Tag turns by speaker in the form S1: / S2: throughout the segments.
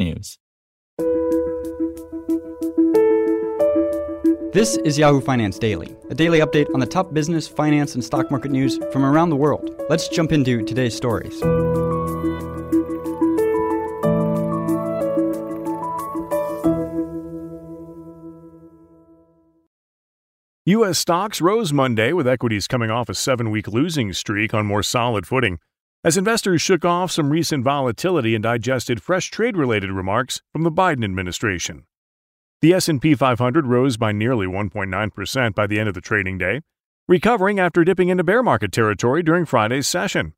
S1: technews.
S2: This is Yahoo Finance Daily, a daily update on the top business, finance, and stock market news from around the world. Let's jump into today's stories.
S3: U.S. stocks rose Monday with equities coming off a seven week losing streak on more solid footing as investors shook off some recent volatility and digested fresh trade related remarks from the Biden administration. The S&P 500 rose by nearly 1.9% by the end of the trading day, recovering after dipping into bear market territory during Friday's session.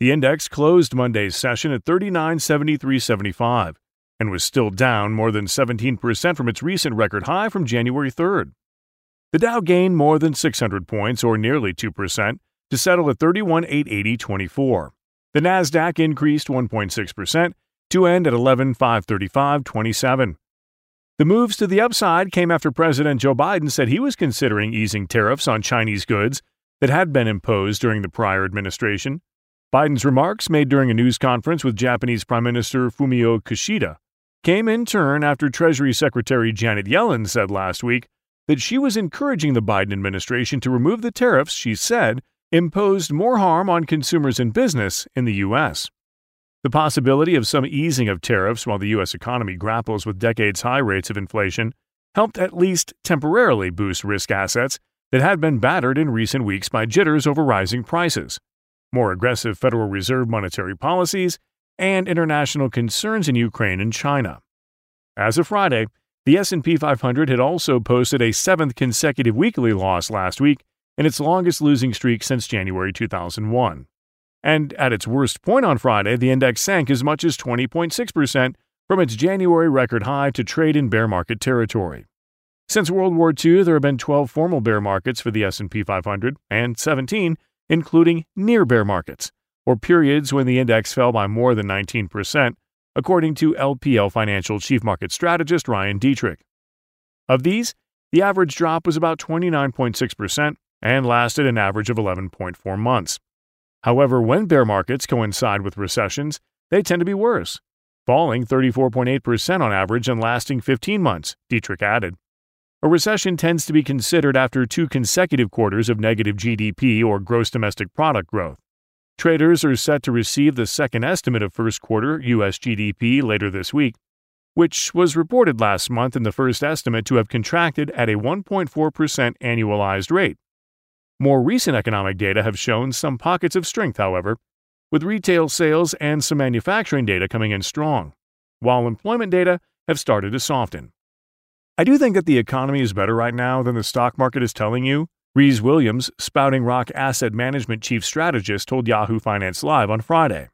S3: The index closed Monday's session at 3973.75 and was still down more than 17% from its recent record high from January 3rd. The Dow gained more than 600 points, or nearly 2%, to settle at 31,880.24. The Nasdaq increased 1.6% to end at 11,535.27. The moves to the upside came after President Joe Biden said he was considering easing tariffs on Chinese goods that had been imposed during the prior administration. Biden's remarks, made during a news conference with Japanese Prime Minister Fumio Kishida, came in turn after Treasury Secretary Janet Yellen said last week that she was encouraging the Biden administration to remove the tariffs she said imposed more harm on consumers and business in the U.S. The possibility of some easing of tariffs while the U.S. economy grapples with decades high rates of inflation helped at least temporarily boost risk assets that had been battered in recent weeks by jitters over rising prices, more aggressive Federal Reserve monetary policies, and international concerns in Ukraine and China. As of Friday, the S&P 500 had also posted a seventh consecutive weekly loss last week in its longest losing streak since January 2001. And at its worst point on Friday, the index sank as much as 20.6% from its January record high to trade in bear market territory. Since World War II, there have been 12 formal bear markets for the S&P 500 and 17 including near bear markets, or periods when the index fell by more than 19%, according to LPL Financial Chief Market Strategist Ryan Detrick. Of these, the average drop was about 29.6% and lasted an average of 11.4 months. However, when bear markets coincide with recessions, they tend to be worse, falling 34.8% on average and lasting 15 months, Detrick added. A recession tends to be considered after two consecutive quarters of negative GDP or gross domestic product growth. Traders are set to receive the second estimate of first quarter U.S. GDP later this week, which was reported last month in the first estimate to have contracted at a 1.4% annualized rate. More recent economic data have shown some pockets of strength, however, with retail sales and some manufacturing data coming in strong, while employment data have started to soften. I do think that the economy is better right now than the stock market is telling you, Rhys Williams, Spouting Rock Asset Management Chief Strategist, told Yahoo Finance Live on Friday.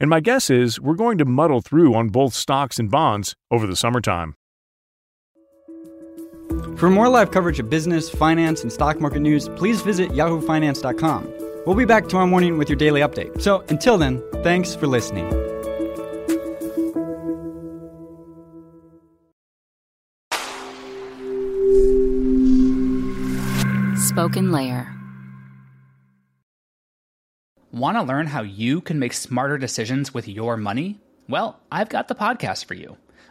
S3: And my guess is we're going to muddle through on both stocks and bonds over the summertime.
S2: For more live coverage of business, finance, and stock market news, please visit yahoofinance.com. We'll be back tomorrow morning with your daily update. So until then, thanks for listening.
S4: SpokenLayer.
S5: Want to learn how you can make smarter decisions with your money? Well, I've got the podcast for you.